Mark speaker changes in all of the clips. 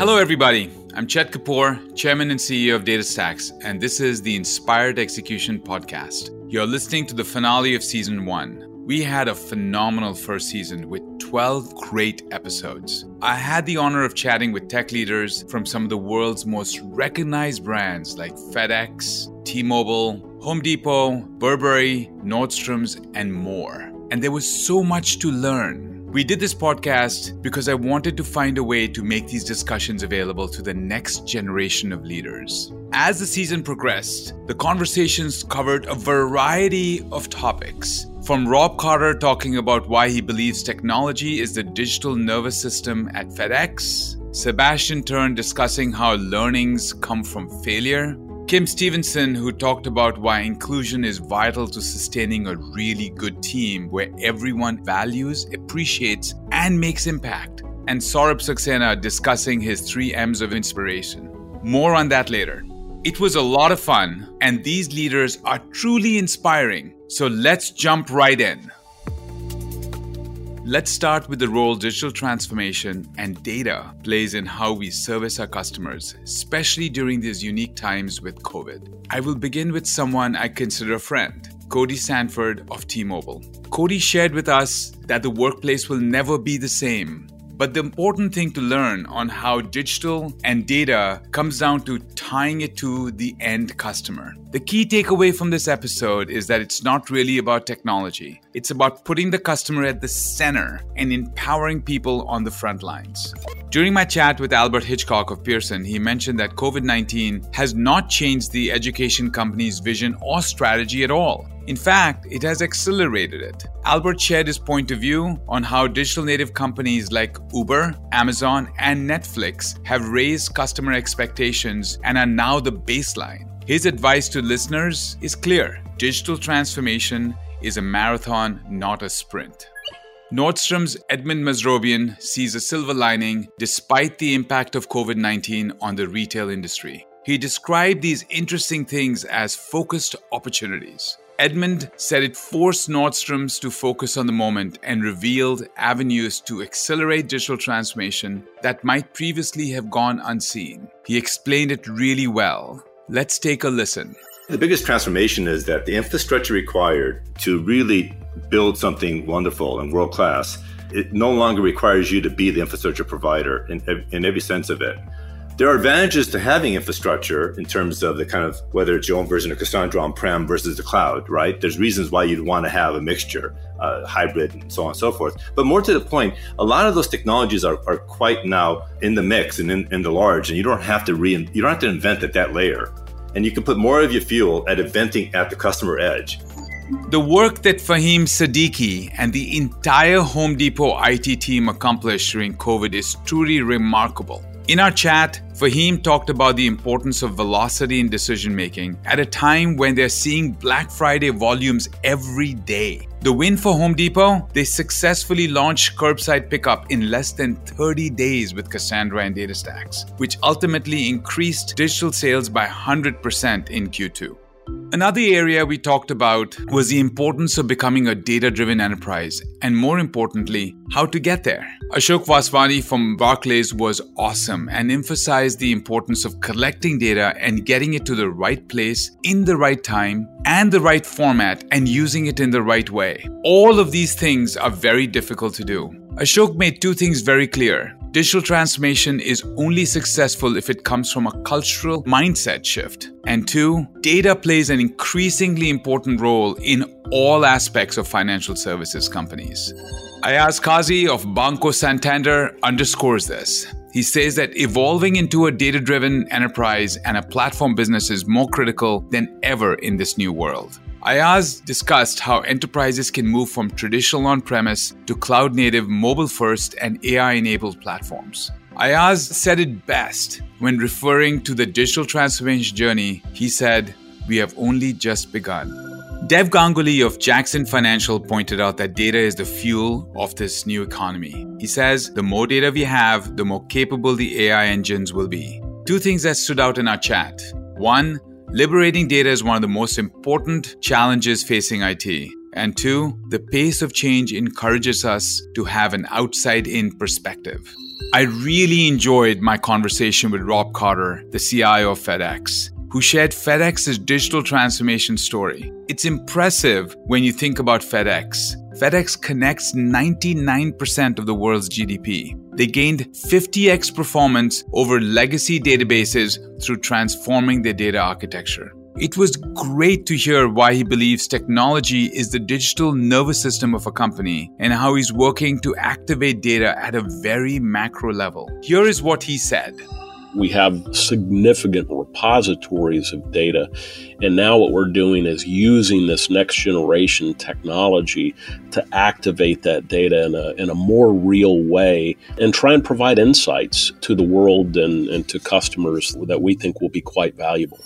Speaker 1: Hello, everybody. I'm Chet Kapoor, Chairman and CEO of DataStax, and this is the Inspired Execution Podcast. You're listening to the finale of season one. We had a phenomenal first season with 12 great episodes. I had the honor of chatting with tech leaders from some of the world's most recognized brands like FedEx, T Mobile, Home Depot, Burberry, Nordstrom's, and more. And there was so much to learn. We did this podcast because I wanted to find a way to make these discussions available to the next generation of leaders. As the season progressed, the conversations covered a variety of topics. From Rob Carter talking about why he believes technology is the digital nervous system at FedEx, Sebastian Thrun discussing how learnings come from failure, Kim Stevenson, who talked about why inclusion is vital to sustaining a really good team where everyone values, appreciates, and makes impact. And Saurabh Saxena discussing his three M's of inspiration. More on that later. It was a lot of fun, and these leaders are truly inspiring. So let's jump right in. Let's start with the role digital transformation and data plays in how we service our customers, especially during these unique times with COVID. I will begin with someone I consider a friend, Cody Sanford of T Mobile. Cody shared with us that the workplace will never be the same but the important thing to learn on how digital and data comes down to tying it to the end customer. The key takeaway from this episode is that it's not really about technology. It's about putting the customer at the center and empowering people on the front lines. During my chat with Albert Hitchcock of Pearson, he mentioned that COVID 19 has not changed the education company's vision or strategy at all. In fact, it has accelerated it. Albert shared his point of view on how digital native companies like Uber, Amazon, and Netflix have raised customer expectations and are now the baseline. His advice to listeners is clear digital transformation is a marathon, not a sprint. Nordstrom's Edmund Mesrobian sees a silver lining despite the impact of COVID 19 on the retail industry. He described these interesting things as focused opportunities. Edmund said it forced Nordstrom's to focus on the moment and revealed avenues to accelerate digital transformation that might previously have gone unseen. He explained it really well. Let's take a listen.
Speaker 2: The biggest transformation is that the infrastructure required to really build something wonderful and world class, it no longer requires you to be the infrastructure provider in, in every sense of it. There are advantages to having infrastructure in terms of the kind of whether it's your own version of Cassandra on-prem versus the cloud, right? There's reasons why you'd want to have a mixture, uh, hybrid, and so on and so forth. But more to the point, a lot of those technologies are, are quite now in the mix and in, in the large, and you don't have to re you don't have to invent at that layer, and you can put more of your fuel at inventing at the customer edge.
Speaker 1: The work that Fahim Siddiqui and the entire Home Depot IT team accomplished during COVID is truly remarkable. In our chat, Fahim talked about the importance of velocity in decision making at a time when they're seeing Black Friday volumes every day. The win for Home Depot, they successfully launched curbside pickup in less than 30 days with Cassandra and DataStax, which ultimately increased digital sales by 100% in Q2. Another area we talked about was the importance of becoming a data driven enterprise, and more importantly, how to get there. Ashok Vaswani from Barclays was awesome and emphasized the importance of collecting data and getting it to the right place in the right time and the right format and using it in the right way. All of these things are very difficult to do. Ashok made two things very clear. Digital transformation is only successful if it comes from a cultural mindset shift. And two, data plays an increasingly important role in all aspects of financial services companies. Ayaz Kazi of Banco Santander underscores this. He says that evolving into a data driven enterprise and a platform business is more critical than ever in this new world. Ayaz discussed how enterprises can move from traditional on premise to cloud native, mobile first, and AI enabled platforms. Ayaz said it best when referring to the digital transformation journey. He said, We have only just begun. Dev Ganguly of Jackson Financial pointed out that data is the fuel of this new economy. He says, The more data we have, the more capable the AI engines will be. Two things that stood out in our chat. One, Liberating data is one of the most important challenges facing IT. And two, the pace of change encourages us to have an outside in perspective. I really enjoyed my conversation with Rob Carter, the CIO of FedEx, who shared FedEx's digital transformation story. It's impressive when you think about FedEx. FedEx connects 99% of the world's GDP. They gained 50x performance over legacy databases through transforming their data architecture. It was great to hear why he believes technology is the digital nervous system of a company and how he's working to activate data at a very macro level. Here is what he said.
Speaker 3: We have significant repositories of data. And now what we're doing is using this next generation technology to activate that data in a, in a more real way and try and provide insights to the world and, and to customers that we think will be quite valuable.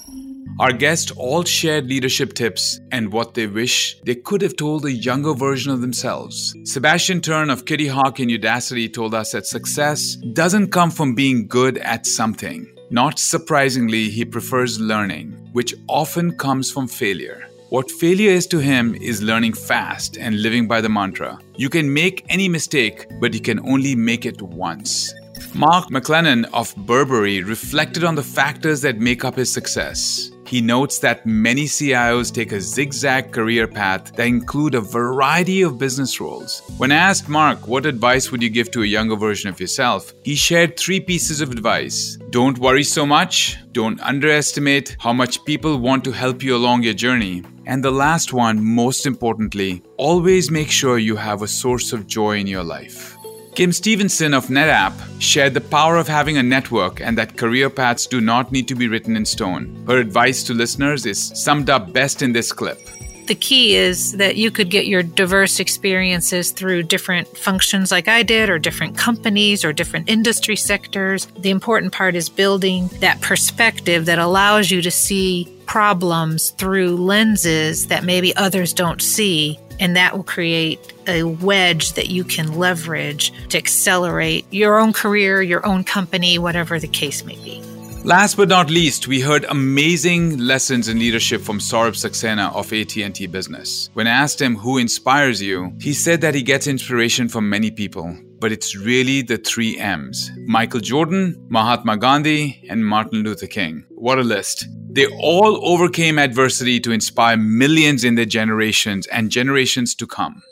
Speaker 1: Our guests all shared leadership tips and what they wish they could have told a younger version of themselves. Sebastian Thrun of Kitty Hawk in Udacity told us that success doesn't come from being good at something. Not surprisingly, he prefers learning, which often comes from failure. What failure is to him is learning fast and living by the mantra you can make any mistake, but you can only make it once. Mark McLennan of Burberry reflected on the factors that make up his success. He notes that many CIOs take a zigzag career path that include a variety of business roles. When asked Mark, what advice would you give to a younger version of yourself? He shared three pieces of advice. Don't worry so much. Don't underestimate how much people want to help you along your journey. And the last one, most importantly, always make sure you have a source of joy in your life. Kim Stevenson of NetApp shared the power of having a network and that career paths do not need to be written in stone. Her advice to listeners is summed up best in this clip.
Speaker 4: The key is that you could get your diverse experiences through different functions like I did, or different companies, or different industry sectors. The important part is building that perspective that allows you to see problems through lenses that maybe others don't see and that will create a wedge that you can leverage to accelerate your own career, your own company, whatever the case may be.
Speaker 1: Last but not least, we heard amazing lessons in leadership from Saurabh Saxena of AT&T Business. When I asked him who inspires you, he said that he gets inspiration from many people, but it's really the three M's. Michael Jordan, Mahatma Gandhi, and Martin Luther King. What a list. They all overcame adversity to inspire millions in their generations and generations to come.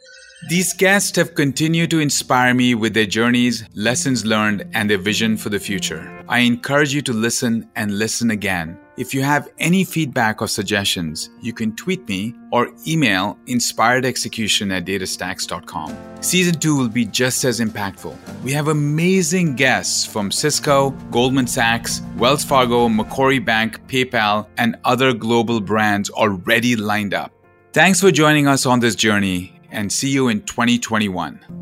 Speaker 1: These guests have continued to inspire me with their journeys, lessons learned, and their vision for the future. I encourage you to listen and listen again. If you have any feedback or suggestions, you can tweet me or email inspiredexecution at datastax.com. Season 2 will be just as impactful. We have amazing guests from Cisco, Goldman Sachs, Wells Fargo, Macquarie Bank, PayPal, and other global brands already lined up. Thanks for joining us on this journey and see you in 2021.